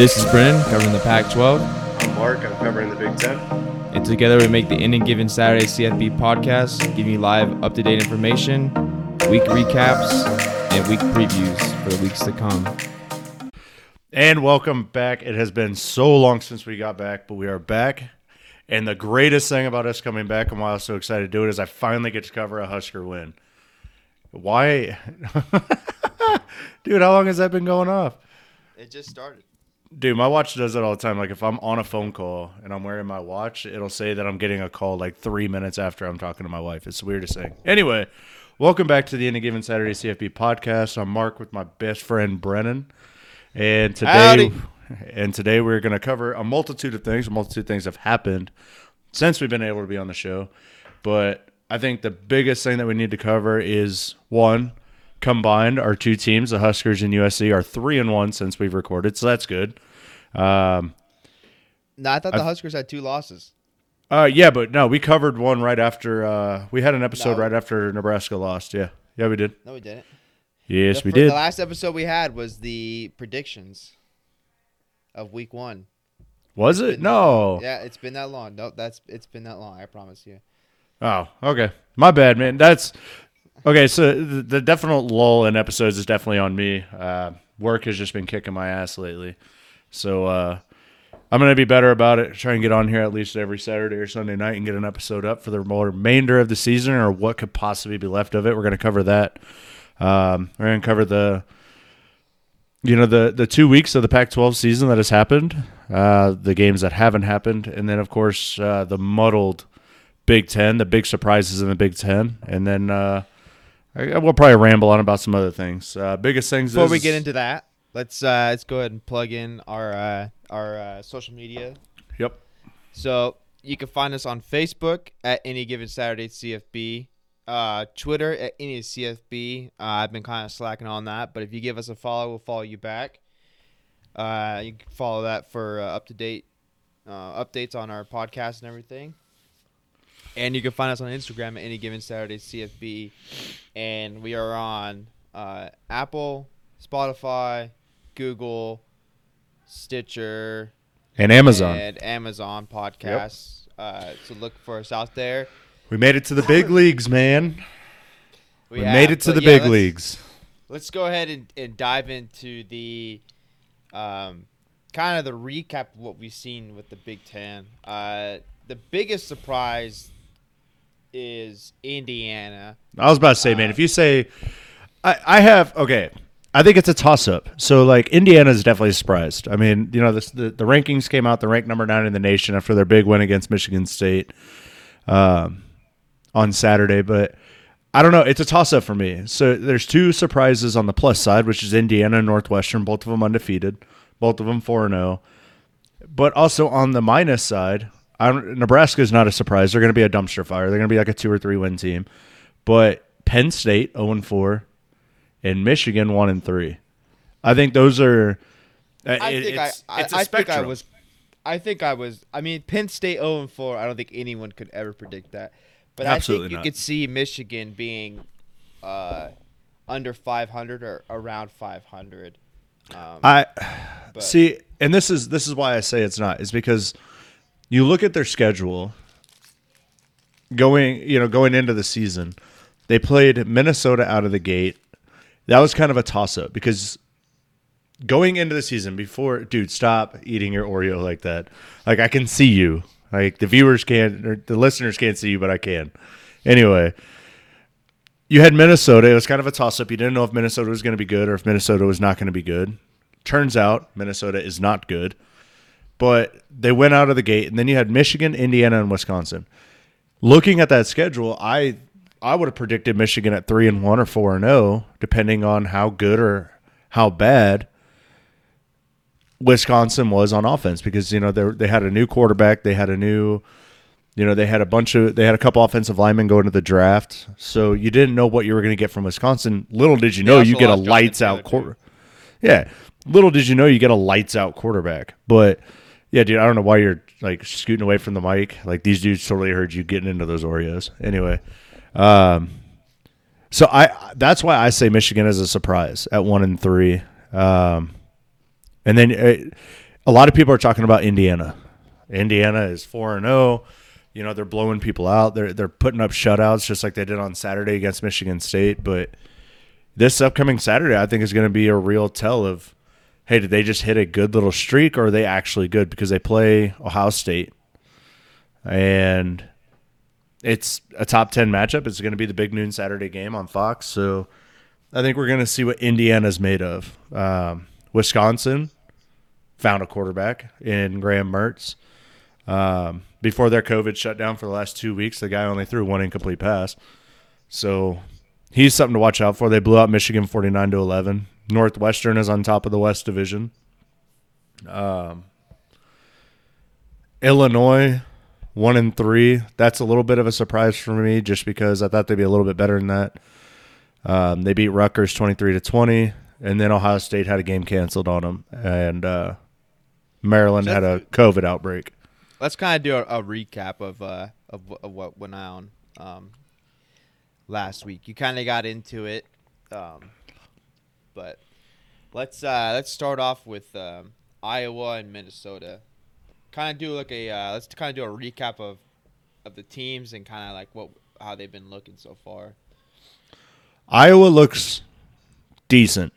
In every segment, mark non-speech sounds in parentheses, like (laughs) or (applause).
This is Brennan covering the Pac 12, I'm Mark. I'm covering the Big Ten. and together we make the Any Given Saturday CFB podcast, giving you live, up to date information, week recaps, and week previews for the weeks to come. And welcome back. It has been so long since we got back, but we are back. And the greatest thing about us coming back and why I was so excited to do it is I finally get to cover a Husker win. Why? (laughs) Dude, how long has that been going off? It just started. Dude, my watch does it all the time. Like if I'm on a phone call and I'm wearing my watch, it'll say that I'm getting a call like three minutes after I'm talking to my wife. It's the weirdest thing. Anyway, welcome back to the Any Given Saturday CFB podcast. I'm Mark with my best friend Brennan, and today Howdy. and today we're going to cover a multitude of things. A multitude of things have happened since we've been able to be on the show, but I think the biggest thing that we need to cover is one combined our two teams, the Huskers and USC, are three and one since we've recorded, so that's good. Um, No, I thought the Huskers had two losses. uh, yeah, but no, we covered one right after. Uh, we had an episode No. right after Nebraska lost. Yeah, yeah, we did. No, we didn't. Yes, the, we did. The last episode we had was the predictions of week one. Was it? No. Yeah, it's been that long. No, that's it's been that long. I promise you. Oh, okay. My bad, man. That's okay. So the, the definite lull in episodes is definitely on me. Uh, work has just been kicking my ass lately, so uh, I'm gonna be better about it. Try and get on here at least every Saturday or Sunday night and get an episode up for the remainder of the season or what could possibly be left of it. We're gonna cover that. Um, we're gonna cover the. You know the the two weeks of the Pac-12 season that has happened, uh, the games that haven't happened, and then of course uh, the muddled Big Ten, the big surprises in the Big Ten, and then uh, I, we'll probably ramble on about some other things. Uh, biggest things Before is, we get into that, let's uh, let's go ahead and plug in our uh, our uh, social media. Yep. So you can find us on Facebook at any given Saturday CFB, uh, Twitter at any CFB. Uh, I've been kind of slacking on that, but if you give us a follow, we'll follow you back. Uh, you can follow that for uh, up to date uh, updates on our podcast and everything. And you can find us on Instagram at any given Saturday CFB, and we are on uh, Apple, Spotify, Google, Stitcher, and Amazon. and Amazon podcasts. Uh, so look for us out there. we made it to the big leagues, man. We, have, made it to the yeah, big let's- leagues. Let's go ahead and, and dive into the um, kind of the recap of what we've seen with the Big Ten. Uh, the biggest surprise is Indiana. I was about to say, man, if you say, I, I have okay. I think it's a toss up. So like Indiana is definitely surprised. I mean, you know, this, the the rankings came out. They're ranked number nine in the nation after their big win against Michigan State um, on Saturday. But I don't know. It's a toss up for me. So there's two surprises on the plus side, which is Indiana and Northwestern, both of them undefeated, both of them four and zero. But also on the minus side, Nebraska is not a surprise. They're going to be a dumpster fire. They're going to be like a two or three win team. But Penn State 0 and 4 and Michigan 1 and 3. I think those are uh, I it- think I, it's, I, it's I think I was, I think I was. I mean, Penn State 0 and 4. I don't think anyone could ever predict that. But Absolutely I think you not. could see Michigan being uh, under 500 or around 500. Um, I but- see, and this is this is why I say it's not. Is because you look at their schedule going, you know, going into the season. They played Minnesota out of the gate. That was kind of a toss up because going into the season before, dude, stop eating your Oreo like that. Like I can see you. Like the viewers can't, or the listeners can't see you, but I can. Anyway, you had Minnesota. It was kind of a toss up. You didn't know if Minnesota was going to be good or if Minnesota was not going to be good. Turns out Minnesota is not good, but they went out of the gate, and then you had Michigan, Indiana, and Wisconsin. Looking at that schedule, I I would have predicted Michigan at three and one or four and zero, depending on how good or how bad Wisconsin was on offense, because you know they they had a new quarterback, they had a new you know, they had a bunch of they had a couple offensive linemen go into the draft, so you didn't know what you were going to get from Wisconsin. Little did you know you get a lights out too. quarter. Yeah, little did you know you get a lights out quarterback. But yeah, dude, I don't know why you're like scooting away from the mic. Like these dudes totally heard you getting into those Oreos. Anyway, um, so I that's why I say Michigan is a surprise at one and three. Um, and then uh, a lot of people are talking about Indiana. Indiana is four and zero. You know they're blowing people out. They're they're putting up shutouts just like they did on Saturday against Michigan State. But this upcoming Saturday, I think is going to be a real tell of, hey, did they just hit a good little streak or are they actually good? Because they play Ohio State, and it's a top ten matchup. It's going to be the big noon Saturday game on Fox. So I think we're going to see what Indiana's made of. Um, Wisconsin found a quarterback in Graham Mertz. Um, before their COVID shutdown for the last two weeks, the guy only threw one incomplete pass. So he's something to watch out for. They blew out Michigan 49 to 11. Northwestern is on top of the West Division. Um, Illinois, one and three. That's a little bit of a surprise for me, just because I thought they'd be a little bit better than that. Um, they beat Rutgers 23 to 20, and then Ohio State had a game canceled on them, and uh, Maryland had a COVID outbreak. Let's kind of do a, a recap of uh of, of what went on um last week. You kind of got into it, um, but let's uh let's start off with um, Iowa and Minnesota. Kind of do like a uh, let's kind of do a recap of of the teams and kind of like what how they've been looking so far. Iowa looks decent.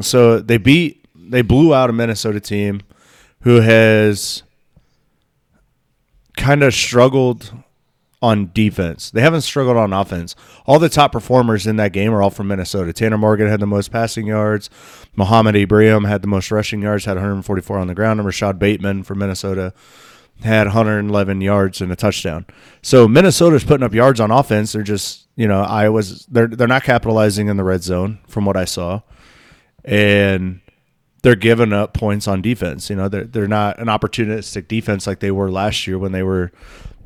So they beat they blew out a Minnesota team who has kind of struggled on defense. They haven't struggled on offense. All the top performers in that game are all from Minnesota. Tanner Morgan had the most passing yards. Mohamed Ibrahim had the most rushing yards, had 144 on the ground. And Rashod Bateman from Minnesota had 111 yards and a touchdown. So Minnesota's putting up yards on offense. They're just, you know, Iowa's they're they're not capitalizing in the red zone from what I saw. And they're giving up points on defense. You know, they're they're not an opportunistic defense like they were last year when they were,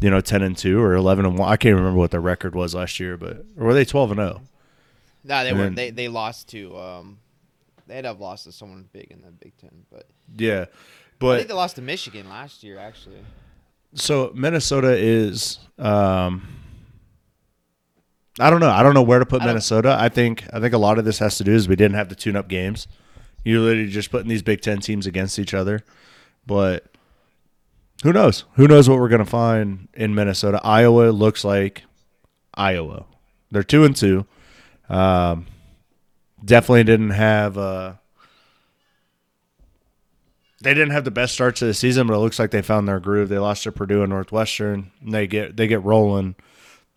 you know, ten and two or eleven and one. I can't remember what their record was last year, but or were they twelve and oh? zero? No, they And were then- they they lost to um they'd have lost to someone big in the Big Ten, but Yeah, I but think they lost to Michigan last year actually. so Minnesota is. um I don't know. I don't know where to put I Minnesota. I think I think a lot of this has to do is we didn't have the tune-up games. You're literally just putting these Big Ten teams against each other, but who knows? Who knows what we're gonna find in Minnesota? Iowa looks like Iowa. They're two and two. Um, definitely didn't have. Uh, they didn't have the best start to the season, but it looks like they found their groove. They lost to Purdue and Northwestern. And they get they get rolling.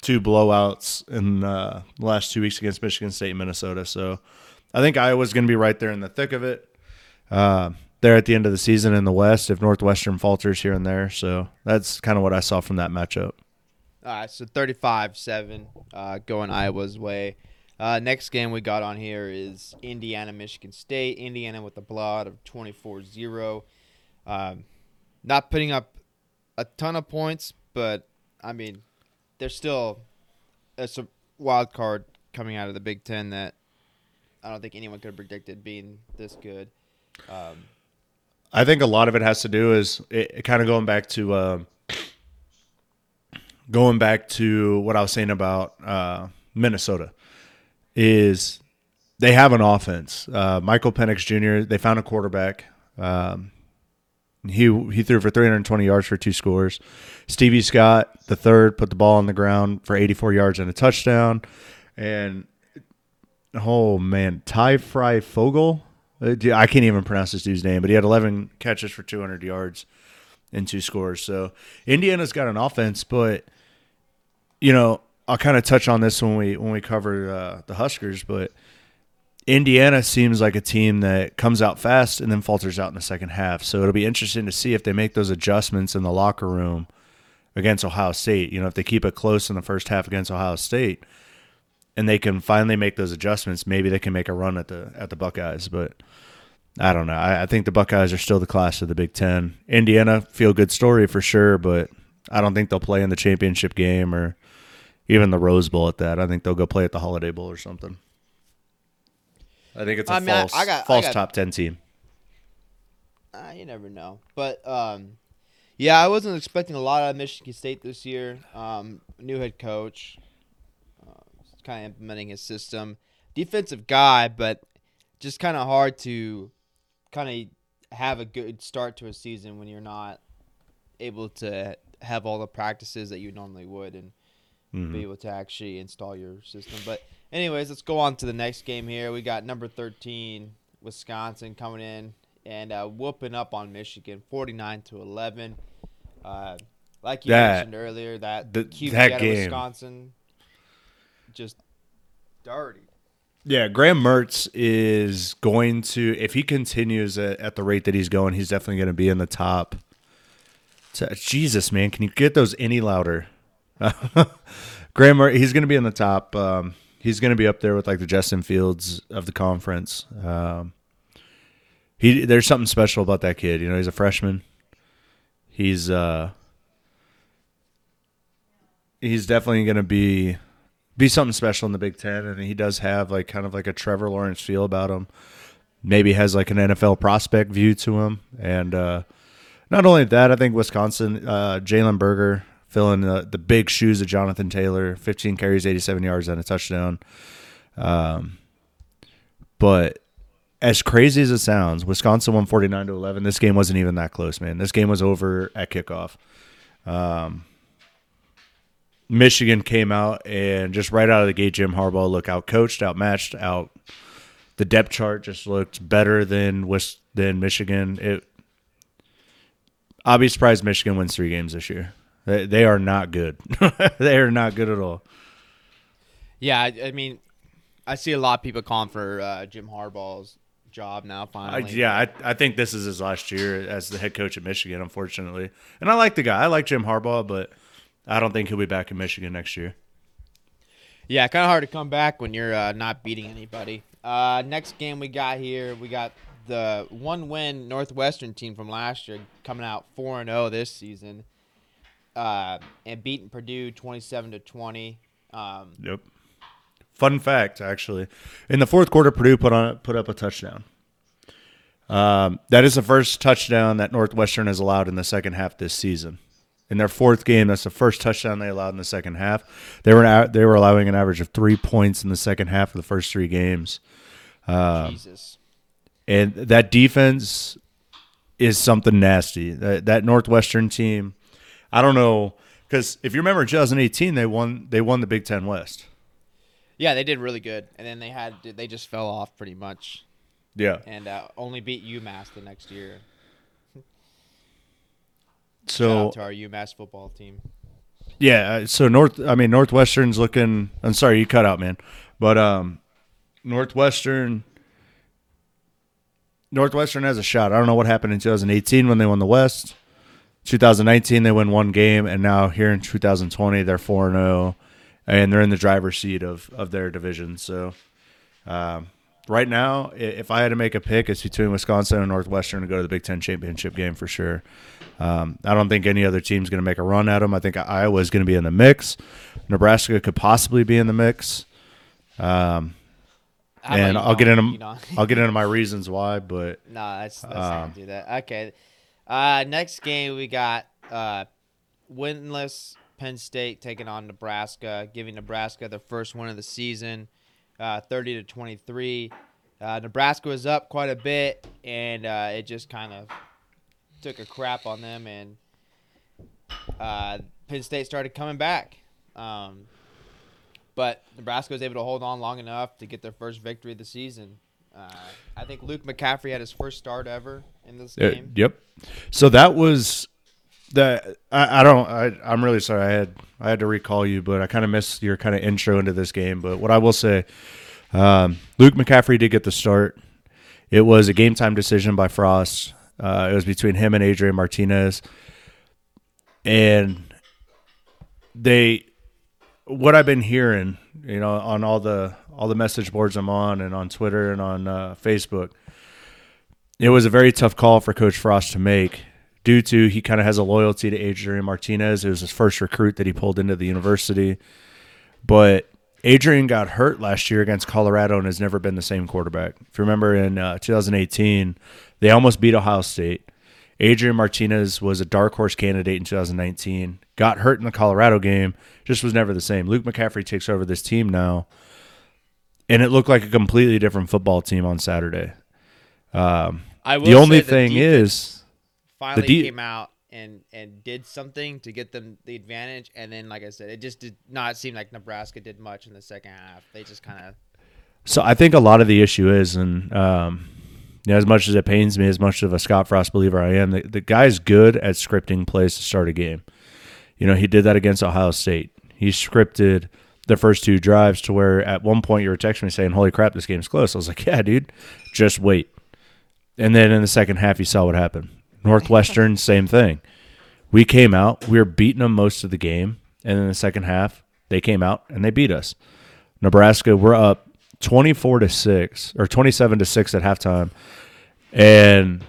Two blowouts in uh, the last two weeks against Michigan State and Minnesota. So I think Iowa's going to be right there in the thick of it. Uh, they're at the end of the season in the West if Northwestern falters here and there. So that's kind of what I saw from that matchup. All right, so 35-7 uh, going Iowa's way. Uh, next game we got on here is Indiana, Michigan State. Indiana with a blowout of 24-0. Um, not putting up a ton of points, but, I mean, they're still it's a wild card coming out of the Big Ten that I don't think anyone could have predicted being this good. Um, I think a lot of it has to do is it, it kind of going back to uh, going back to what I was saying about uh, Minnesota is they have an offense. Uh, Michael Penix Jr. They found a quarterback. Um, he he threw for 320 yards for two scores. Stevie Scott, the third, put the ball on the ground for 84 yards and a touchdown. And oh man, Ty Fryfogle. Uh, I can't even pronounce this dude's name, but he had 11 catches for 200 yards and two scores. So Indiana's got an offense, but you know I'll kind of touch on this when we when we cover uh, the Huskers, but Indiana seems like a team that comes out fast and then falters out in the second half. So it'll be interesting to see if they make those adjustments in the locker room against Ohio State. You know, if they keep it close in the first half against Ohio State and they can finally make those adjustments, maybe they can make a run at the at the Buckeyes. But I don't know. I, I think the Buckeyes are still the class of the Big Ten. Indiana, feel good story for sure, but I don't think they'll play in the championship game or even the Rose Bowl at that. I think they'll go play at the Holiday Bowl or something. I think it's a I mean, false, I got- false got- top ten team. Uh, you never know. But um, yeah, I wasn't expecting a lot out of Michigan State this year. Um, new head coach, kind of implementing his system. Defensive guy, but just kind of hard to kind of. have a good start to a season when you're not able to have all the practices that you normally would and Mm-hmm. be able to actually install your system. But anyways, let's go on to the next game here. We got number 13 Wisconsin coming in and uh, whooping up on Michigan 49 to 11. Uh, like you That- mentioned earlier, that the- QB that out of game. Wisconsin just dirty. Yeah, Graham Mertz is going to if he continues at, the rate that he's going, he's definitely going to be in the top. So- Jesus, man, can you get those any louder? (laughs) Graham Mertz, he's going to be in the top. Um, he's going to be up there with like the Justin Fields of the conference. Um, he there's something special about that kid. You know, he's a freshman. He's uh, he's definitely going to be be something special in the Big Ten, and he does have like kind of like a Trevor Lawrence feel about him. Maybe has like an NFL prospect view to him, and uh, not only that, I think Wisconsin, uh, Jalen Berger filling the, the big shoes of Jonathan Taylor, 15 carries, 87 yards, and a touchdown. Um, but as crazy as it sounds, Wisconsin won 49 to 11. This game wasn't even that close, man. This game was over at kickoff. Um, Michigan came out and just right out of the gate, Jim Harbaugh looked out coached, outmatched, out. The depth chart just looked better than Wis- than Michigan. It. I'll be surprised Michigan wins three games this year. They, they are not good. (laughs) they are not good at all. Yeah, I, I mean, I see a lot of people calling for uh, Jim Harbaugh's job now. I, Finally, yeah, I, I think this is his last year as the head coach at Michigan, unfortunately. And I like the guy. I like Jim Harbaugh, but I don't think he'll be back in Michigan next year. Yeah, kind of hard to come back when you're uh, not beating anybody. Uh, next game we got here, we got the one win Northwestern team from last year coming out 4 and 0 this season. Uh, and beating Purdue 27 to 20. Um, Yep. Fun fact, actually, in the fourth quarter, Purdue put on put up a touchdown. Um, that is the first touchdown that Northwestern has allowed in the second half this season. In their fourth game, that's the first touchdown they allowed in the second half. They were they were allowing an average of three points in the second half of the first three games. Um, Jesus. and that defense is something nasty. That, that Northwestern team, I don't know, because if you remember 2018, they won they won the Big Ten West. Yeah, they did really good, and then they had they just fell off pretty much, Yeah. and uh, only beat UMass the next year. So to our UMass football team. yeah, uh, so North. I mean Northwestern's looking. I'm sorry, you cut out, man. But um, Northwestern. Northwestern has a shot. I don't know what happened in 2018 when they won the West. 2019 they win one game, and now here in 2020 they're four zero, and they're in the driver's seat of of their division. So, um, right now, if I had to make a pick, it's between Wisconsin and Northwestern to go to the Big Ten championship game for sure. Um, I don't think any other team's going to make a run at them. I think Iowa's going to be in the mix. Nebraska could possibly be in the mix. Um, and I'll get into you? I'll get into my reasons why, but (laughs) No, that's that's Um, not do that. Okay. Uh, next game we got uh, winless Penn State taking on Nebraska, giving Nebraska their first win of the season, uh, thirty to twenty three. Uh, Nebraska was up quite a bit, and uh, it just kind of took a crap on them, and uh, Penn State started coming back. Um, but Nebraska was able to hold on long enough to get their first victory of the season. Uh, I think Luke McCaffrey had his first start ever in this game. yep. So that was that. I, I don't. I, I'm really sorry. I had I had to recall you, but I kind of missed your kind of intro into this game. But what I will say, um, Luke McCaffrey did get the start. It was a game time decision by Frost. Uh, it was between him and Adrian Martinez, and they. What I've been hearing, you know, on all the all the message boards I'm on, and on Twitter and on uh, Facebook, it was a very tough call for Coach Frost to make due to he kind of has a loyalty to Adrian Martinez. It was his first recruit that he pulled into the university. But Adrian got hurt last year against Colorado and has never been the same quarterback. If you remember in uh, 2018, they almost beat Ohio State. Adrian Martinez was a dark horse candidate in 2019, got hurt in the Colorado game, just was never the same. Luke McCaffrey takes over this team now, and it looked like a completely different football team on Saturday. Um, The only thing is, finally came out and and did something to get them the advantage, and then like I said, it just did not seem like Nebraska did much in the second half. They just kind of so I think a lot of the issue is, and um, you know, as much as it pains me, as much of a Scott Frost believer I am, the, the guy's good at scripting plays to start a game. You know, he did that against Ohio State. He scripted the first two drives to where at one point you were texting me saying, "Holy crap, this game's close." I was like, "Yeah, dude, just wait." And then in the second half, you saw what happened. Northwestern, same thing. We came out, we were beating them most of the game, and in the second half, they came out and they beat us. Nebraska, we're up twenty-four to six or twenty-seven to six at halftime, and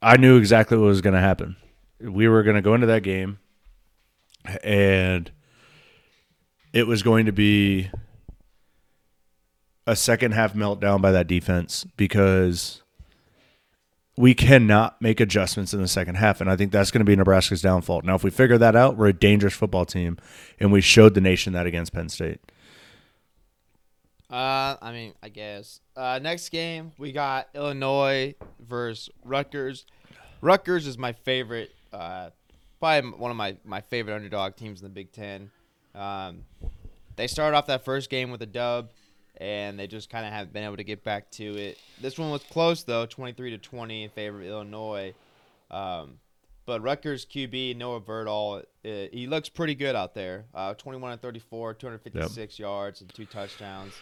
I knew exactly what was going to happen. We were going to go into that game, and it was going to be a second half meltdown by that defense because we cannot make adjustments in the second half. And I think that's going to be Nebraska's downfall. Now, if we figure that out, we're a dangerous football team, and we showed the nation that against Penn State. Uh, I mean, I guess. Uh, next game we got Illinois versus Rutgers. Rutgers is my favorite, uh, probably one of my, my favorite underdog teams in the Big Ten. Um, they started off that first game with a dub, and they just kind of haven't been able to get back to it. This one was close though, twenty three to twenty in favor of Illinois. Um, but Rutgers QB Noah Vedral, uh, he looks pretty good out there. Uh, 21 and 34, 256 yards and two touchdowns.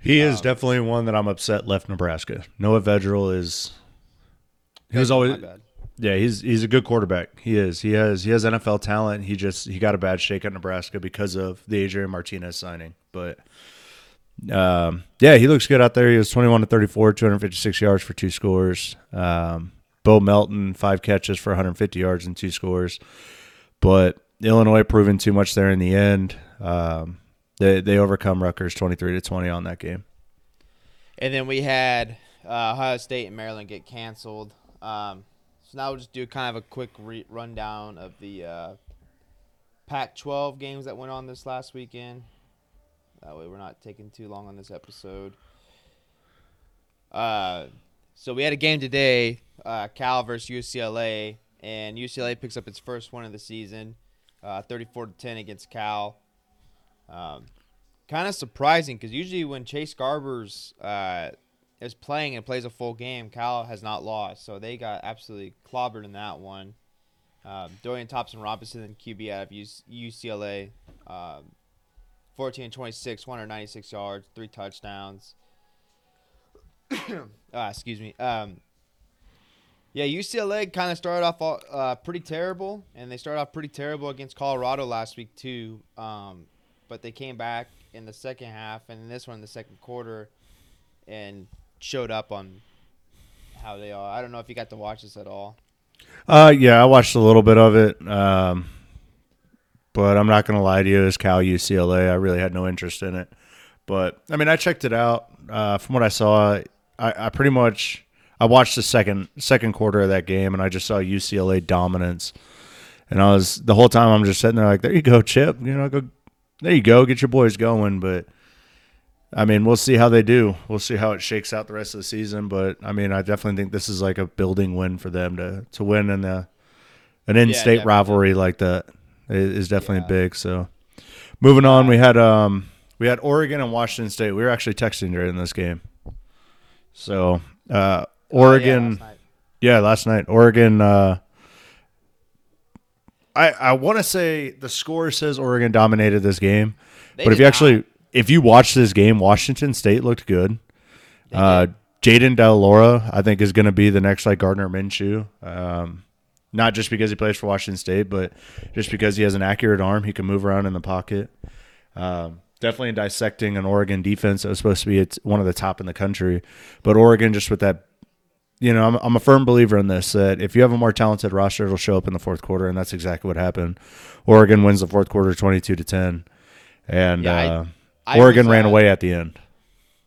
He is Um, definitely one that I'm upset left Nebraska. Noah Vedral is. He was always bad. yeah. He's he's a good quarterback. He is. He has he has NFL talent. He just he got a bad shake at Nebraska because of the Adrian Martinez signing. But um, yeah, he looks good out there. He was 21 to 34, 256 yards for two scores. Um, Bo Melton five catches for 150 yards and two scores. But Illinois proving too much there in the end. Um, they they overcome Rutgers 23 to 20 on that game. And then we had uh, Ohio State and Maryland get canceled. Um, so now we'll just do kind of a quick re- rundown of the uh, Pac-12 games that went on this last weekend. That way, we're not taking too long on this episode. Uh, so we had a game today, uh, Cal versus UCLA, and UCLA picks up its first one of the season, uh, 34 to 10 against Cal. Um, kind of surprising because usually when Chase Garbers uh, is playing and plays a full game, Cal has not lost. So they got absolutely clobbered in that one. Um, Dorian Thompson Robinson, QB out of UCLA, um, 14 and 26, 196 yards, three touchdowns. uh, (coughs) excuse me. Um, yeah, UCLA kind of started off all- uh, pretty terrible, and they started off pretty terrible against Colorado last week too. Um, but they came back in the second half, and in this one in the second quarter, and showed up on how they are. I don't know if you got to watch this at all. Uh, yeah, I watched a little bit of it. Um, but I'm not gonna lie to you, as Cal UCLA, I really had no interest in it. But I mean, I checked it out. Uh, from what I saw, I, I pretty much I watched the second second quarter of that game, and I just saw UCLA dominance. And I was the whole time I'm just sitting there like, there you go, Chip. You know, go there you go, get your boys going. But I mean, we'll see how they do. We'll see how it shakes out the rest of the season. But I mean, I definitely think this is like a building win for them to to win in the an in-state definitely. rivalry like that is, definitely Yeah. big. So moving on, we had um we had Oregon and Washington State. We were actually texting during this game. So uh, Oregon. Oh, yeah, last night. Yeah, last night Oregon. Uh, I I want to say the score says Oregon dominated this game, They but if you actually not. if you watch this game, Washington State looked good. Uh, Jayden de Laura, I think, is going to be the next like Gardner Minshew. Um, not just because he plays for Washington State, but just because he has an accurate arm, he can move around in the pocket. Um, definitely dissecting an Oregon defense that was supposed to be one of the top in the country, but Oregon just with that you know, I'm, I'm a firm believer in this that if you have a more talented roster, it'll show up in the fourth quarter, and that's exactly what happened. Oregon wins the fourth quarter, 22 to 10, and Yeah, I- uh, I Oregon was, ran uh, away at the end.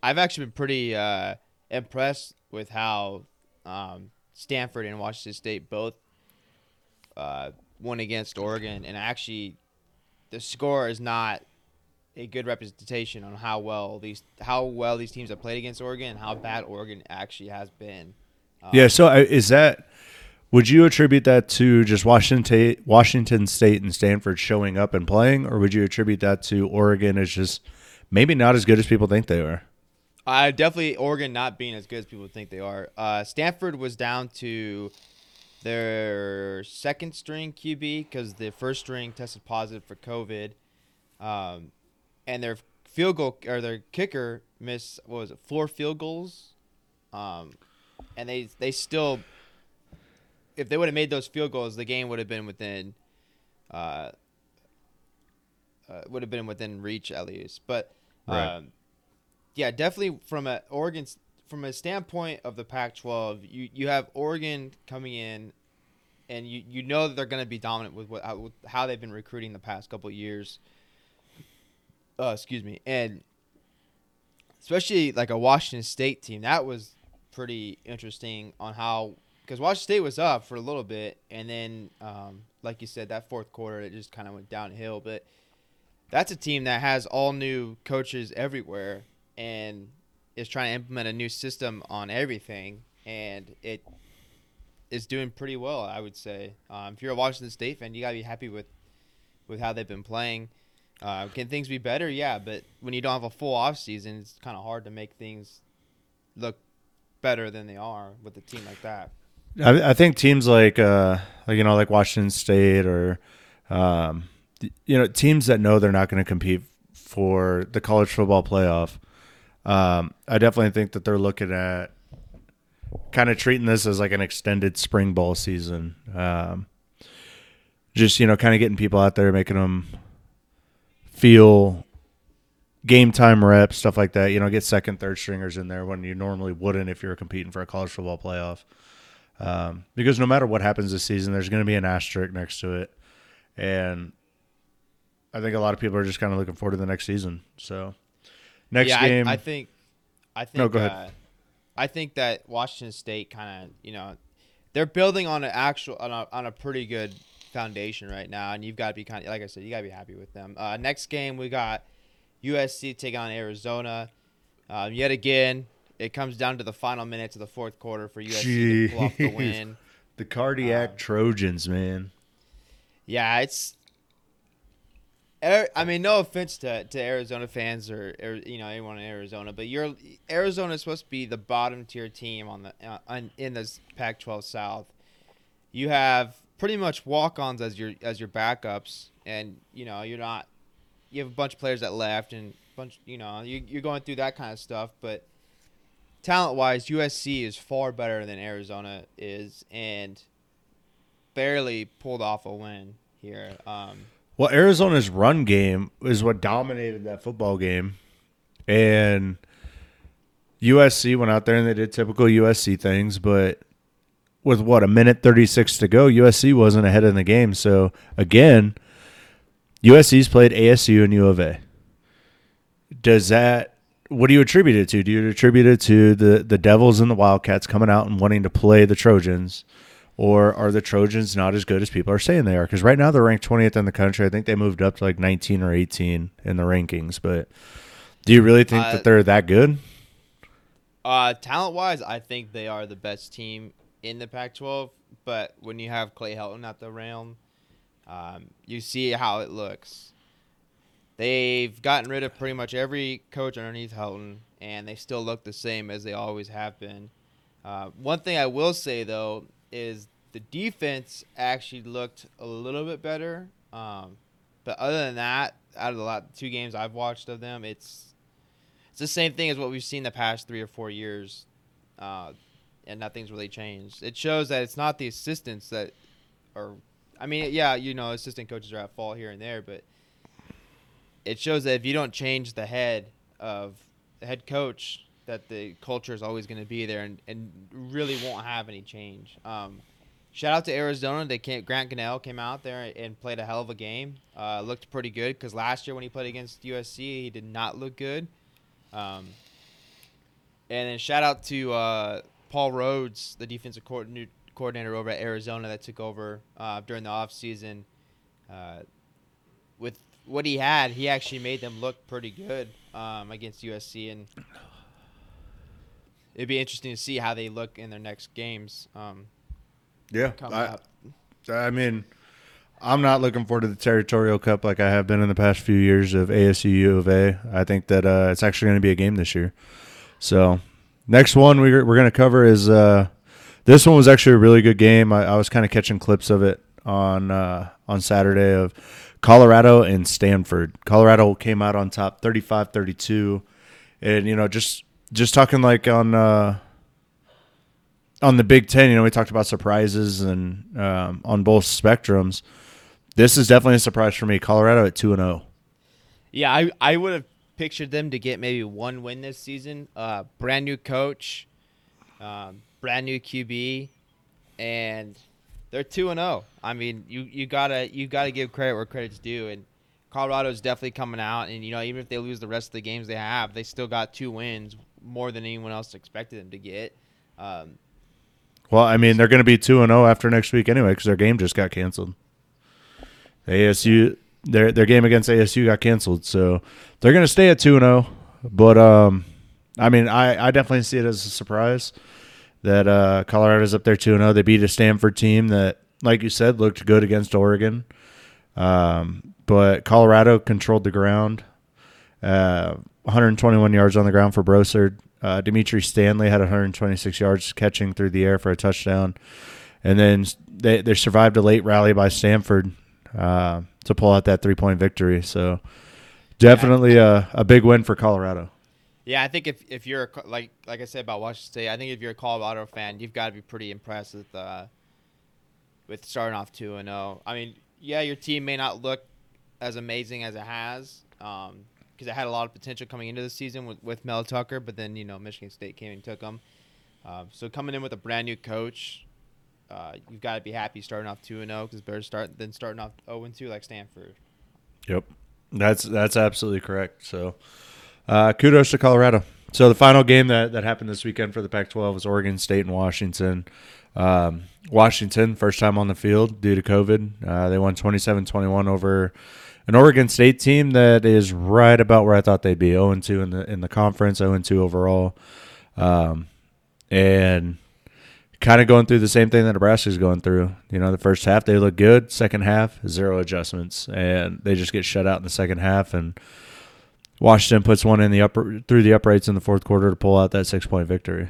I've actually been pretty uh, impressed with how um, Stanford and Washington State both uh, won against Oregon, and actually, the score is not a good representation on how well these how well these teams have played against Oregon and how bad Oregon actually has been. Um, Yeah. So uh, is that? Would you attribute that to just Washington, Washington State, and Stanford showing up and playing, or would you attribute that to Oregon as just maybe not as good as people think they are? I definitely Oregon not being as good as people think they are. Uh, Stanford was down to their second string QB because the first string tested positive for COVID, um, and their field goal or their kicker missed what was it four field goals, um, and they they still if they would have made those field goals, the game would have been within. Uh, uh, would have been within reach at least, but Right. um, yeah, definitely from a Oregon from a standpoint of the Pac-12, you you have Oregon coming in, and you you know that they're going to be dominant with what how, with how they've been recruiting the past couple years. Uh, excuse me, and especially like a Washington State team that was pretty interesting on how because Washington State was up for a little bit, and then um, like you said, that fourth quarter it just kind of went downhill, but that's a team that has all new coaches everywhere and is trying to implement a new system on everything and it is doing pretty well i would say. Um, if you're a washington state fan you got to be happy with with how they've been playing. Uh, can things be better? Yeah but when you don't have a full off season it's kind of hard to make things look better than they are with a team like that. I, I think teams like, uh, like you know, like Washington State or, um, you know, teams that know they're not going to compete for the college football playoff. Um, I definitely think that they're looking at kind of treating this as like an extended spring ball season. Um, just you know, kind of getting people out there, making them feel game time reps, stuff like that. You know, get second, third stringers in there when you normally wouldn't if you're competing for a college football playoff. Um, because no matter what happens this season, there's going to be an asterisk next to it, and I think a lot of people are just kind of looking forward to the next season. So, next yeah, game, I, I think. I think. No, go ahead. Uh, I think that Washington State kind of, you know, they're building on an actual on a, on a pretty good foundation right now, and you've got to be kind of like I said, you got to be happy with them. Uh, next game we got USC taking on Arizona. Um, yet again, it comes down to the final minutes of the fourth quarter for USC to pull off the win. (laughs) the cardiac Um, Trojans, man. Yeah, it's. I mean, no offense to, to Arizona fans or, or you know anyone in Arizona, but you're Arizona is supposed to be the bottom tier team on the uh, on, in this Pac-12 South. You have pretty much walk-ons as your as your backups, and you know you're not. You have a bunch of players that left, and bunch you know you, you're going through that kind of stuff, but talent-wise, USC is far better than Arizona is, and barely pulled off a win here. Um, Well, Arizona's run game is what dominated that football game, and USC went out there and they did typical USC things, but with what a minute thirty six to go, USC wasn't ahead in the game. So again, USC's played ASU and U of A. Does that? What do you attribute it to? Do you attribute it to the the Devils and the Wildcats coming out and wanting to play the Trojans? Or are the Trojans not as good as people are saying they are? Because right now they're ranked 20th in the country. I think they moved up to like 19 or 18 in the rankings. But do you really think Uh, that they're that good? uh, talent wise, I think they are the best team in the Pac 12. But when you have Clay Helton at the realm, um, you see how it looks. They've gotten rid of pretty much every coach underneath Helton, and they still look the same as they always have been. Uh, one thing I will say, though, is the defense actually looked a little bit better. Um, but other than that, out of the lot, two games I've watched of them, it's it's the same thing as what we've seen the past three or four years, uh, and nothing's really changed. It shows that it's not the assistants that are. I mean, yeah, you know, assistant coaches are at fault here and there, but it shows that if you don't change the head of the head coach, that the culture is always going to be there and, and really won't have any change. Um, shout out to Arizona. They came, Grant Gunnell came out there and played a hell of a game. Uh, looked pretty good because last year when he played against USC, he did not look good. Um, and then shout out to uh, Paul Rhoads, the defensive coordinator, coordinator over at Arizona that took over uh, during the offseason. Uh, with what he had, he actually made them look pretty good um, against USC, and it'd be interesting to see how they look in their next games um, Yeah, I, up. I mean, I'm not looking forward to the Territorial Cup like I have been in the past few years of ASU U of A. I think that uh, it's actually going to be a game this year. So, next one we're, we're going to cover is uh, this one was actually a really good game. I, I was kind of catching clips of it on uh, on Saturday of Colorado and Stanford. Colorado came out on top 35-32 and you know just just talking like on uh, on the Big Ten, you know, we talked about surprises and um, on both spectrums. This is definitely a surprise for me. Colorado at two and oh. zero. Yeah, I I would have pictured them to get maybe one win this season. Uh, brand new coach, um, brand new QB, and they're two and zero. I mean, you you gotta you gotta give credit where credit's due, and Colorado's definitely coming out. And you know, even if they lose the rest of the games they have, they still got two wins, more than anyone else expected them to get. Um, Well, I mean, they're going to be two and zero after next week anyway because their game just got canceled. ASU their their game against ASU got canceled, so they're going to stay at two and zero. But um, I mean, I I definitely see it as a surprise that uh, Colorado's up there two and zero. They beat a Stanford team that, like you said, looked good against Oregon. Um, but Colorado controlled the ground. Uh, 121 yards on the ground for Broussard. Uh, Dimitri Stanley had 126 yards catching through the air for a touchdown. And then they, they survived a late rally by Stanford uh, to pull out that three point victory. So definitely a, a big win for Colorado. Yeah, I think if, if you're like like I said about Washington State, I think if you're a Colorado fan, you've got to be pretty impressed with uh, with starting off two and zero. I mean, yeah, your team may not look as amazing as it has because it had a lot of potential coming into the season with, with Mel Tucker, but then you know Michigan State came and took them. Um, so coming in with a brand new coach, uh, you've got to be happy starting off two and zero because better start than starting off zero and two like Stanford. Yep, that's that's absolutely correct. So, uh, kudos to Colorado. So the final game that, that happened this weekend for the Pac-12 was Oregon State and Washington. Um, Washington first time on the field due to COVID. Uh, they won 27-21 over an Oregon State team that is right about where I thought they'd be. 0 2 in the in the conference, 0 2 overall, um, and kind of going through the same thing that Nebraska's going through. You know, the first half they look good, second half zero adjustments, and they just get shut out in the second half. And Washington puts one in the upper through the uprights in the fourth quarter to pull out that six point victory.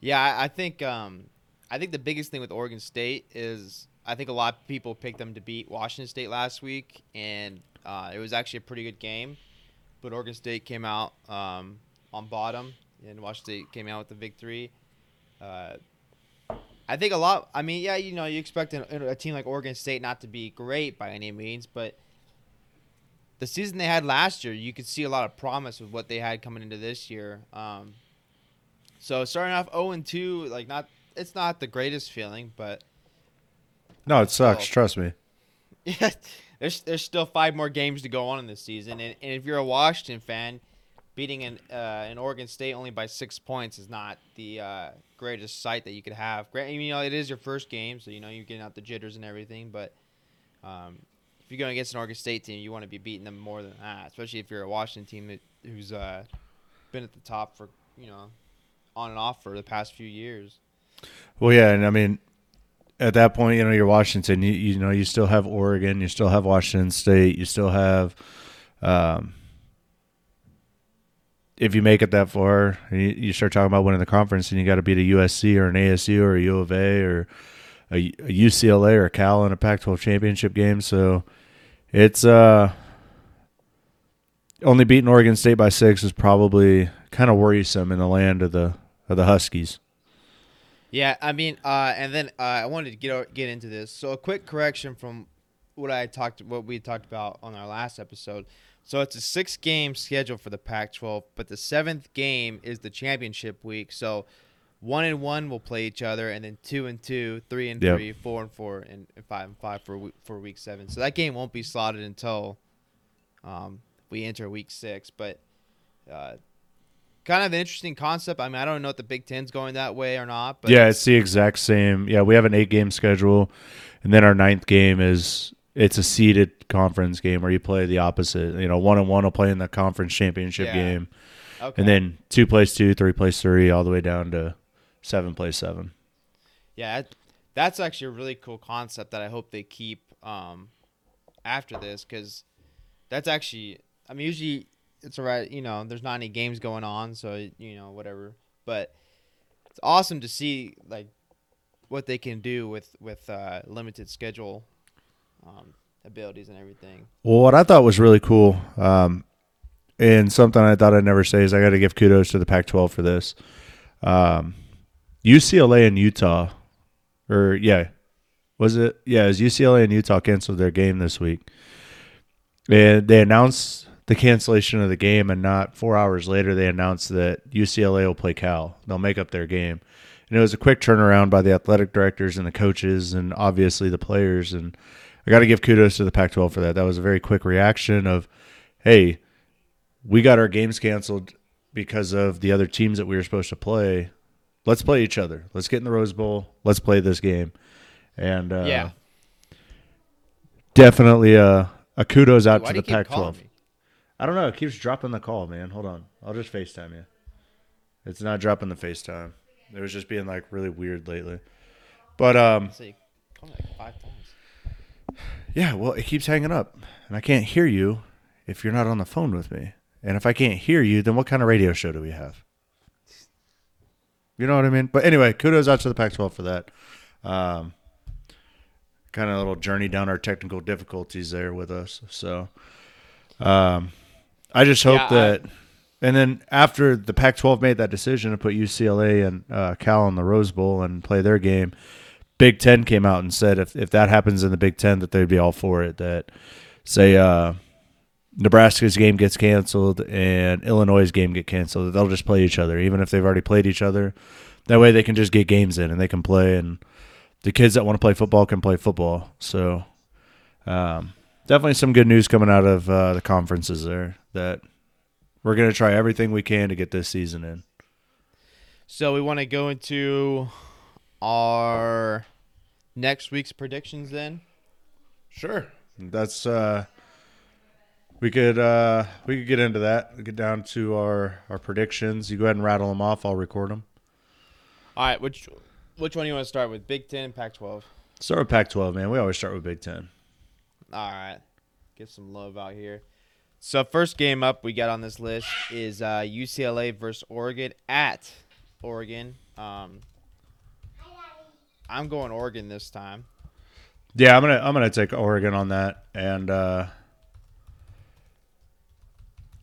Yeah, I, think um, I think the biggest thing with Oregon State is I think a lot of people picked them to beat Washington State last week, and uh, it was actually a pretty good game. But Oregon State came out um, on bottom, and Washington State came out with the victory. Uh, I think a lot. I mean, yeah, you know, you expect a, team like Oregon State not to be great by any means, but the season they had last year, you could see a lot of promise with what they had coming into this year. Um, so starting off 0 and 2, like not, it's not the greatest feeling, but No, it sucks. Oh. Trust me. (laughs) yeah, there's there's still five more games to go on in this season, and, and if you're a Washington fan, beating an uh, an Oregon State only by six points is not the uh, greatest sight that you could have. Gra- You know, it is your first game, so you know you're getting out the jitters and everything, but um, if you're going against an Oregon State team, you want to be beating them more than that, especially if you're a Washington team that, who's uh, been at the top for you know on and off for the past few years. Well, yeah, and I mean, at that point, you know, you're Washington. You you know, you still have Oregon. You still have Washington State. You still have, um, if you make it that far, you, you start talking about winning the conference, and you got to beat a USC or an ASU or a U of A or a, a UCLA or a Cal in a Pac-12 championship game. So it's uh, only beating Oregon State by six is probably kind of worrisome in the land of the of the Huskies. Yeah, I mean, uh, and then uh, I wanted to get get into this. So a quick correction from what I talked, what we talked about on our last episode. So it's a six game schedule for the Pac-12, but the seventh game is the championship week. So one and one will play each other, and then two and two, three and Yep. three, four and four, and five and five for week, for week seven. So that game won't be slotted until um, we enter week six. But uh, kind of an interesting concept. I mean, I don't know if the Big Ten's going that way or not. But yeah, it's the exact same. Yeah, we have an eight game schedule, and then our ninth game is it's a seeded conference game where you play the opposite. You know, one and one will play in the conference championship Yeah. game, Okay. and then two plays two, three plays three, all the way down to seven plays seven. Yeah, that's actually a really cool concept that I hope they keep um, after this because that's actually, I mean, usually it's alright, you know, there's not any games going on, so, you know, whatever. But it's awesome to see, like, what they can do with, with uh, limited schedule um, abilities and everything. Well, what I thought was really cool, um, and something I thought I'd never say is I got to give kudos to the Pac-12 for this. Um, UCLA and Utah, or yeah, was it? Yeah, was UCLA and Utah canceled their game this week, and they announced the cancellation of the game, and not four hours later they announced that UCLA will play Cal. They'll make up their game, and it was a quick turnaround by the athletic directors and the coaches, and obviously the players and. I got to give kudos to the Pac-12 for that. That was a very quick reaction of, hey, we got our games canceled because of the other teams that we were supposed to play. Let's play each other. Let's get in the Rose Bowl. Let's play this game. And uh, yeah. definitely a, a kudos out Why to the you keep calling Pac-12. I don't know. It keeps dropping the call, man. Hold on. I'll just FaceTime you. It's not dropping the FaceTime. It was just being like really weird lately. But um, Let's see. Call like five times. Yeah, well, it keeps hanging up, and I can't hear you if you're not on the phone with me. And if I can't hear you, then what kind of radio show do we have? You know what I mean? But anyway, kudos out to the Pac-12 for that. Um, kind of a little journey down our technical difficulties there with us. So, um, I just hope Yeah, I- that. and then after the Pac-12 made that decision to put UCLA and uh, Cal in the Rose Bowl and play their game, Big Ten came out and said if, if that happens in the Big Ten, that they'd be all for it. That say uh, Nebraska's game gets canceled and Illinois' game get canceled, they'll just play each other, even if they've already played each other. That way, they can just get games in and they can play, and the kids that want to play football can play football. So, um, definitely some good news coming out of uh, the conferences there. That we're going to try everything we can to get this season in. So we want to go into our next week's predictions then. Sure. That's uh we could uh we could get into that. We Get down to our our predictions. You go ahead and rattle them off. I'll record them. All right, which which one do you want to start with? Big Ten, Pac-12. Start with Pac-12, man. We always start with Big Ten. All right, get some love out here. So first game up we got on this list is uh, UCLA versus Oregon at Oregon. Um, I'm going Oregon this time. Yeah, I'm gonna I'm gonna take Oregon on that, and uh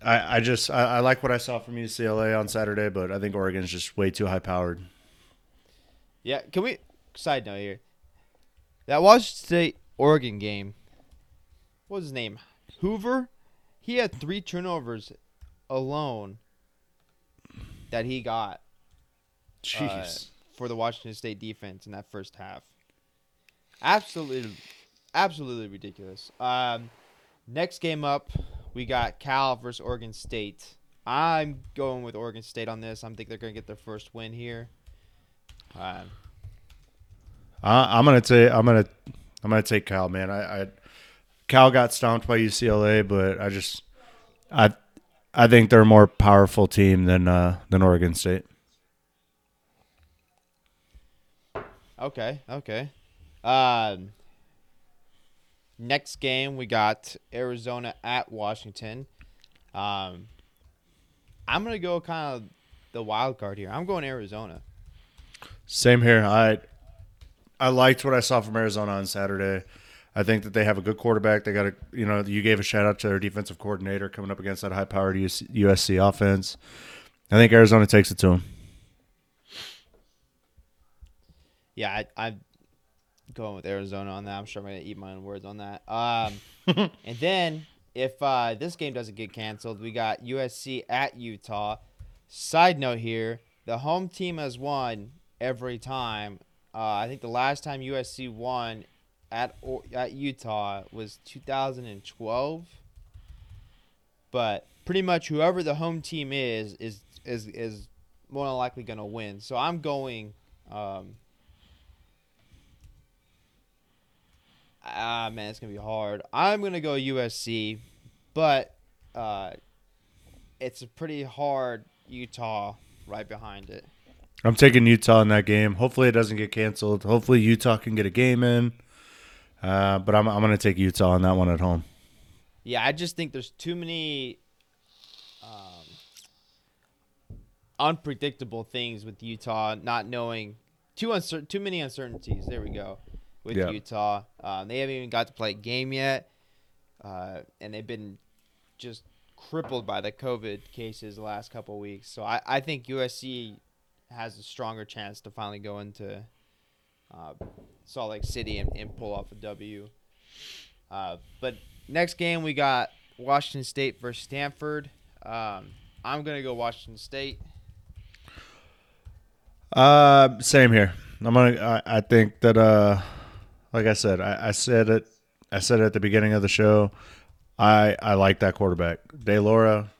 I I just I, I like what I saw from UCLA on Saturday, but I think Oregon's just way too high powered. Yeah, can we? Side note here. That Washington State Oregon game. What was his name? Hoover. He had three turnovers alone that he got uh, for the Washington State defense in that first half. Absolutely, absolutely ridiculous. Um, next game up, we got Cal versus Oregon State. I'm going with Oregon State on this. I think they're going to get their first win here. Um, I, I'm gonna take I'm gonna I'm gonna take Cal, man. I, I Cal got stomped by UCLA, but I just I I think they're a more powerful team than uh, than Oregon State. Okay, okay. Um, next game we got Arizona at Washington. Um, I'm gonna go kind of the wild card here. I'm going Arizona. Same here. I I liked what I saw from Arizona on Saturday. I think that they have a good quarterback. They got a you know you gave a shout out to their defensive coordinator coming up against that high powered USC offense. I think Arizona takes it to them. Yeah, I, I'm going with Arizona on that. I'm sure I'm gonna eat my own words on that. Um, (laughs) and then if uh, this game doesn't get canceled, we got USC at Utah. Side note here: the home team has won every time. Uh, I think the last time USC won at at Utah was 2012. But pretty much whoever the home team is is is is more than likely going to win. So I'm going. Um, Ah man, it's gonna be hard. I'm gonna go USC, but uh, it's a pretty hard Utah right behind it. I'm taking Utah in that game. Hopefully, it doesn't get canceled. Hopefully, Utah can get a game in. Uh, but I'm, I'm going to take Utah on that one at home. Yeah, I just think there's too many um, unpredictable things with Utah, not knowing too uncer- too many uncertainties. There we go with Yeah. Utah. Um, they haven't even got to play a game yet, uh, and they've been just crippled by the COVID cases the last couple of weeks. So I, I think USC has a stronger chance to finally go into uh, Salt Lake City and, and pull off a W. Uh, but next game we got Washington State versus Stanford. Um, I'm gonna go Washington State. Uh, same here. I'm gonna. I, I think that. Uh, like I said, I, I said it. I said it at the beginning of the show. I I like that quarterback, Laura,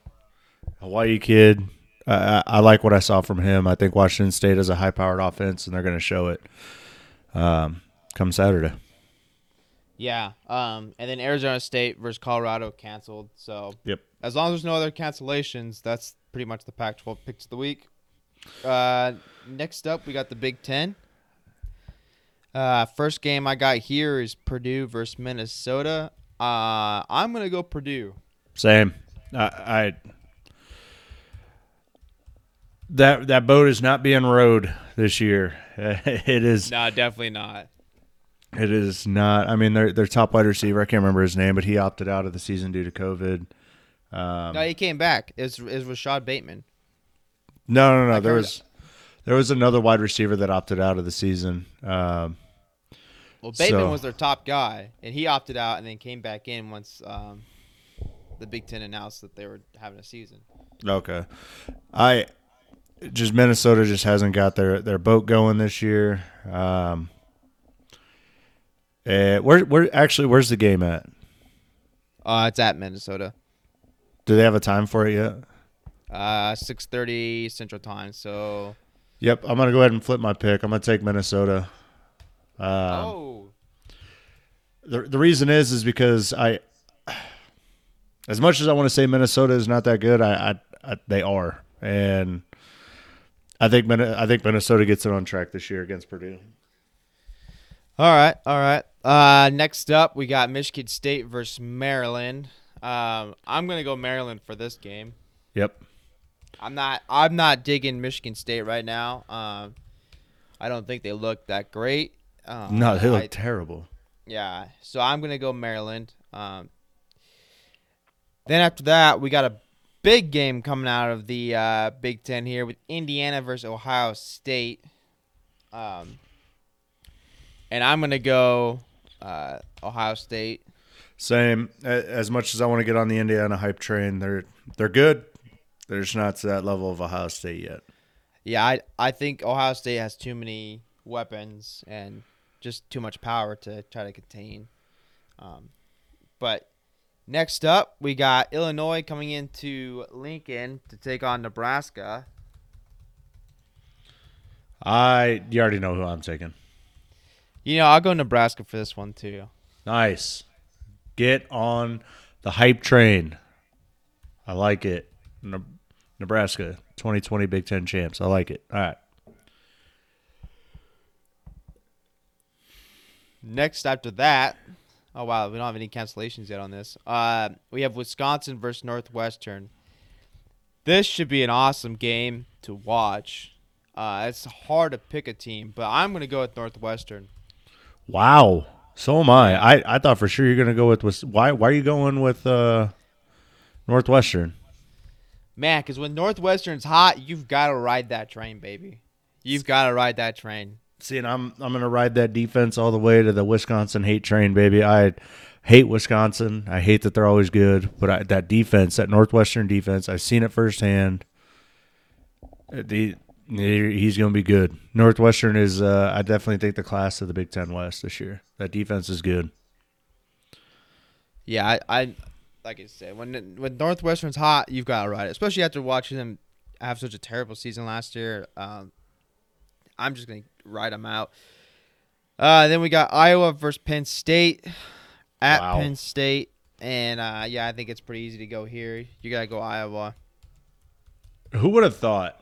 Hawaii kid. I, I I like what I saw from him. I think Washington State is a high-powered offense, and they're going to show it. Um, come Saturday. Yeah. Um, and then Arizona State versus Colorado canceled. So Yep. as long as there's no other cancellations, that's pretty much the Pac-12 picks of the week. Uh, next up, we got the Big Ten. Uh, first game I got here is Purdue versus Minnesota. Uh, I'm gonna go Purdue. Same. I, I that that boat is not being rowed this year. (laughs) It is. No, definitely not. It is not. I mean, their their top wide receiver. I can't remember his name, but he opted out of the season due to COVID. Um, No, he came back. It's is Rashod Bateman. no, no, no. I There heard- was there was another wide receiver that opted out of the season. Um, Well, Bateman So- was their top guy, and he opted out and then came back in once um, the Big Ten announced that they were having a season. okay, I just Minnesota just hasn't got their their boat going this year. Um, eh, where where actually where's the game at? Uh, it's at Minnesota. Do they have a time for it yet? Uh, six thirty Central Time. So. Yep, I'm gonna go ahead and flip my pick. I'm gonna take Minnesota. Um, oh. the the reason is is because I, as much as I want to say Minnesota is not that good, I, I, I they are, and I think I think Minnesota gets it on track this year against Purdue. All right. All right. Uh, next up, we got Michigan State versus Maryland. Um, I'm gonna go Maryland for this game. Yep. I'm not. I'm not digging Michigan State right now. Um, I don't think they look that great. Um, No, they look I- terrible. Yeah, so I'm gonna go Maryland. Um, then after that, we got a big game coming out of the uh, Big Ten here with Indiana versus Ohio State. Um, and I'm gonna go uh, Ohio State. Same. As much as I want to get on the Indiana hype train, they're they're good. They're just not to that level of Ohio State yet. Yeah, I I think Ohio State has too many weapons and just too much power to try to contain. Um, but next up, we got Illinois coming into Lincoln to take on Nebraska. I you already know who I'm taking. You know, I'll go Nebraska for this one too. Nice. Get on the hype train. I like it. Ne- Nebraska 2020 Big Ten champs. I like it. All right. Next after that, oh wow, we don't have any cancellations yet on this. Uh, we have Wisconsin versus Northwestern. This should be an awesome game to watch. Uh, it's hard to pick a team, but I'm gonna go with Northwestern. Wow. So am I. I, I thought for sure you're going to go with Wis- why why are you going with uh Northwestern? Man, because when Northwestern's hot, you've got to ride that train, baby. You've got to ride that train. See, and I'm I'm going to ride that defense all the way to the Wisconsin hate train, baby. I hate Wisconsin. I hate that they're always good, but I, that defense, that Northwestern defense, I've seen it firsthand. Uh, The he's going to be good. Northwestern is uh, I definitely think the class of the Big 10 West this year. That defense is good. Yeah, I, I like I said, when when Northwestern's hot, you've got to ride it. Especially after watching them have such a terrible season last year. Um, I'm just gonna ride them out. Uh, then we got Iowa versus Penn State at Wow. Penn State, and uh, yeah, I think it's pretty easy to go here. You gotta go Iowa. Who would have thought?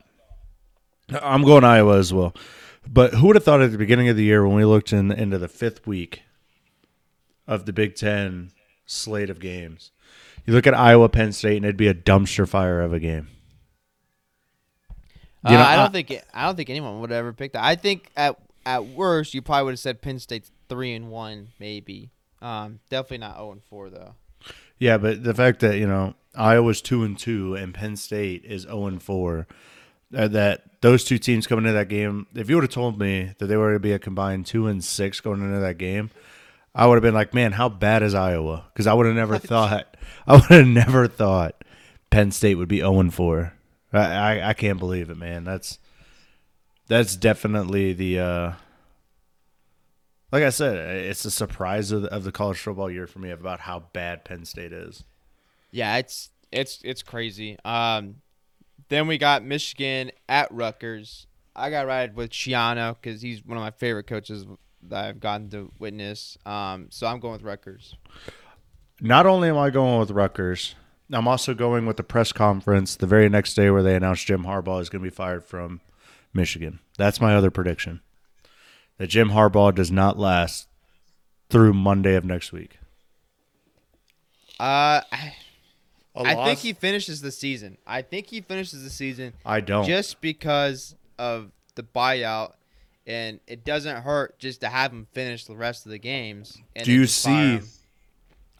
I'm going Iowa as well. But who would have thought at the beginning of the year when we looked in, into the fifth week of the Big Ten slate of games, you look at Iowa, Penn State, and it'd be a dumpster fire of a game. You Uh, I don't I- think it, I don't think anyone would have ever pick that. I think at at worst you probably would have said Penn State's three and one, maybe. Um, definitely not zero and four though. Yeah, but the fact that you know Iowa's two and two and Penn State is zero and four, uh, that those two teams coming into that game, if you would have told me that they were going to be a combined two and six going into that game, I would have been like, man, how bad is Iowa? Because I would have never (laughs) thought, I would have (laughs) never thought Penn State would be zero and four. I, I I can't believe it, man. That's that's definitely the. uh like I said, it's a surprise of the, of the college football year for me about how bad Penn State is. Yeah, it's it's it's crazy. Um, then we got Michigan at Rutgers. I got ride with Schiano because he's one of my favorite coaches that I've gotten to witness. Um, so I'm going with Rutgers. Not only am I going with Rutgers, I'm also going with the press conference the very next day where they announced Jim Harbaugh is going to be fired from Michigan. That's my other prediction. That Jim Harbaugh does not last through Monday of next week. Uh, I, I think he finishes the season. I think he finishes the season I don't. just because of the buyout, and it doesn't hurt just to have him finish the rest of the games. And Do you see- him.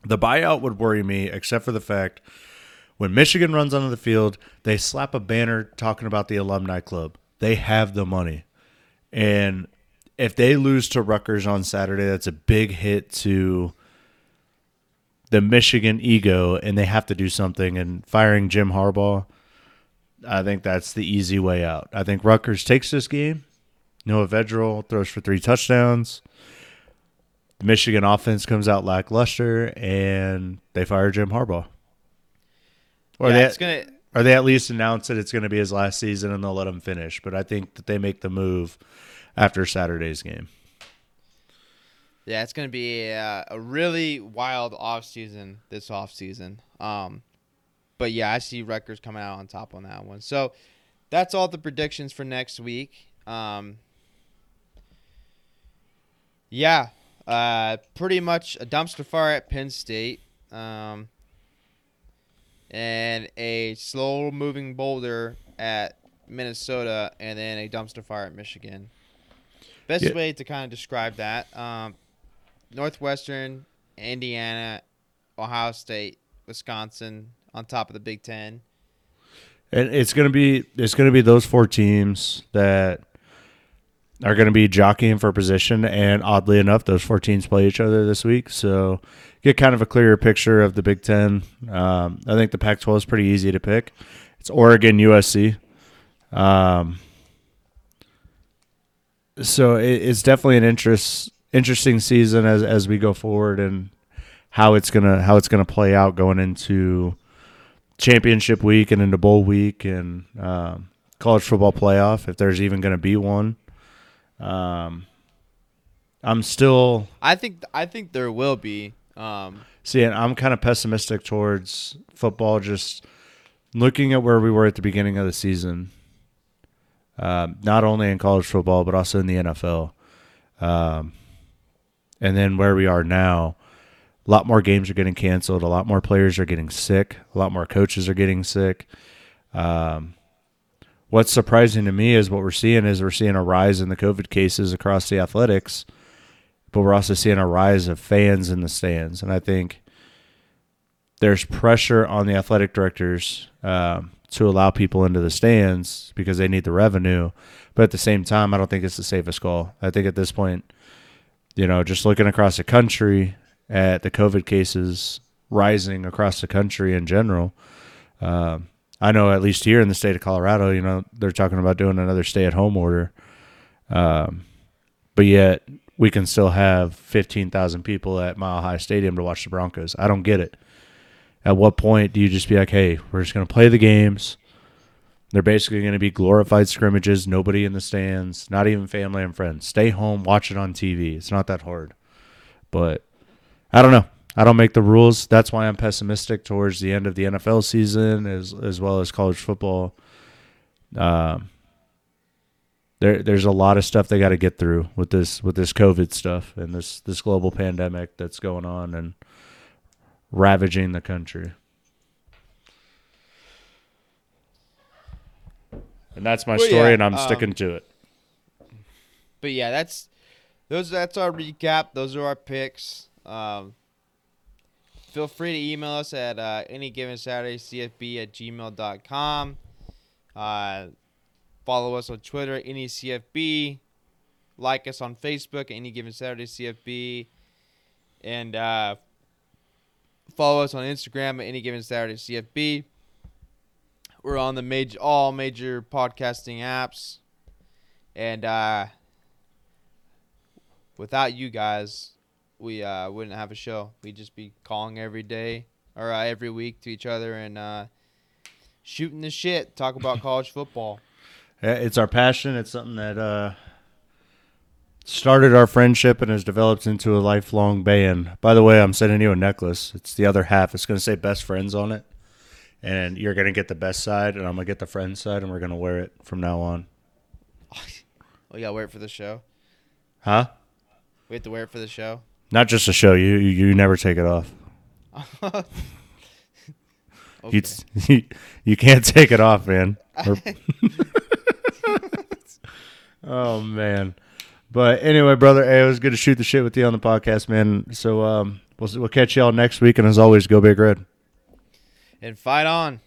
The buyout would worry me, except for the fact when Michigan runs onto the field, they slap a banner talking about the alumni club. They have the money. And if they lose to Rutgers on Saturday, that's a big hit to the Michigan ego, and they have to do something. And firing Jim Harbaugh, I think that's the easy way out. I think Rutgers takes this game. Noah Vedral throws for three touchdowns. The Michigan offense comes out lackluster, and they fire Jim Harbaugh. Or Yeah, they, it's gonna. or they at least announce that it's going to be his last season, and they'll let him finish. But I think that they make the move after Saturday's game. Yeah, it's gonna be a, a really wild off season this off season. Um, but yeah, I see Rutgers coming out on top on that one. So that's all the predictions for next week. Um, yeah, uh, pretty much a dumpster fire at Penn State, um, and a slow moving boulder at Minnesota, and then a dumpster fire at Michigan. Best Yeah. way to kind of describe that. Um, Northwestern, Indiana, Ohio State, Wisconsin on top of the Big Ten. And it's gonna be it's gonna be those four teams that are gonna be jockeying for position, and oddly enough, those four teams play each other this week, so get kind of a clearer picture of the Big Ten. Um, I think the Pac-12 is pretty easy to pick. It's Oregon, USC. Um, so it, it's definitely an interest interesting season as as we go forward and how it's gonna how it's gonna play out going into championship week and into bowl week and um, college football playoff if there's even going to be one. Um, I'm still I think I think there will be. Um, seeing. I'm kind of pessimistic towards football. Just looking at where we were at the beginning of the season, um, not only in college football but also in the NFL, um, and then where we are now. A lot more games are getting canceled. A lot more players are getting sick. A lot more coaches are getting sick. Um, what's surprising to me is what we're seeing is we're seeing a rise in the COVID cases across the athletics, but we're also seeing a rise of fans in the stands. And I think there's pressure on the athletic directors um, to allow people into the stands because they need the revenue. But at the same time, I don't think it's the safest call. I think at this point, you know, just looking across the country at the COVID cases rising across the country in general, um, I know at least here in the state of Colorado, you know, they're talking about doing another stay-at-home order, um, but yet we can still have fifteen thousand people at Mile High Stadium to watch the Broncos. I don't get it. At what point do you just be like, "Hey, we're just going to play the games. They're basically going to be glorified scrimmages, nobody in the stands, not even family and friends. Stay home, watch it on TV. It's not that hard. But I don't know. I don't make the rules. That's why I'm pessimistic towards the end of the NFL season as as well as college football. Um, there there's a lot of stuff they got to get through with this with this COVID stuff and this this global pandemic that's going on and ravaging the country. And that's my Well, story, yeah, and I'm um, sticking to it. But yeah, that's those. That's our recap. Those are our picks. Um, feel free to email us at uh, any given Saturday CFB at gmail.com. Uh, follow us on Twitter, any CFB. Like us on Facebook, any given Saturday CFB, and uh, follow us on Instagram at any given Saturday CFB. We're on the major all major podcasting apps, and uh, without you guys, we uh, wouldn't have a show. We'd just be calling every day or uh, every week to each other and uh, shooting the shit, talk about (laughs) college football. Yeah, It's our passion. It's something that uh, started our friendship and has developed into a lifelong band. By the way, I'm sending you a necklace. It's the other half. It's going to say best friends on it. And you're going to get the best side, and I'm going to get the friend side, and we're going to wear it from now on. (laughs) We gotta wear it for the show. Huh? We have to wear it for the show. Not just a show you. You, you never take it off. (laughs) Okay. (laughs) You, you can't take it off, man. (laughs) Oh man. But anyway, brother, hey, it was good to shoot the shit with you on the podcast, man. So um, we'll we'll catch y'all next week, and as always, go big red. and fight on.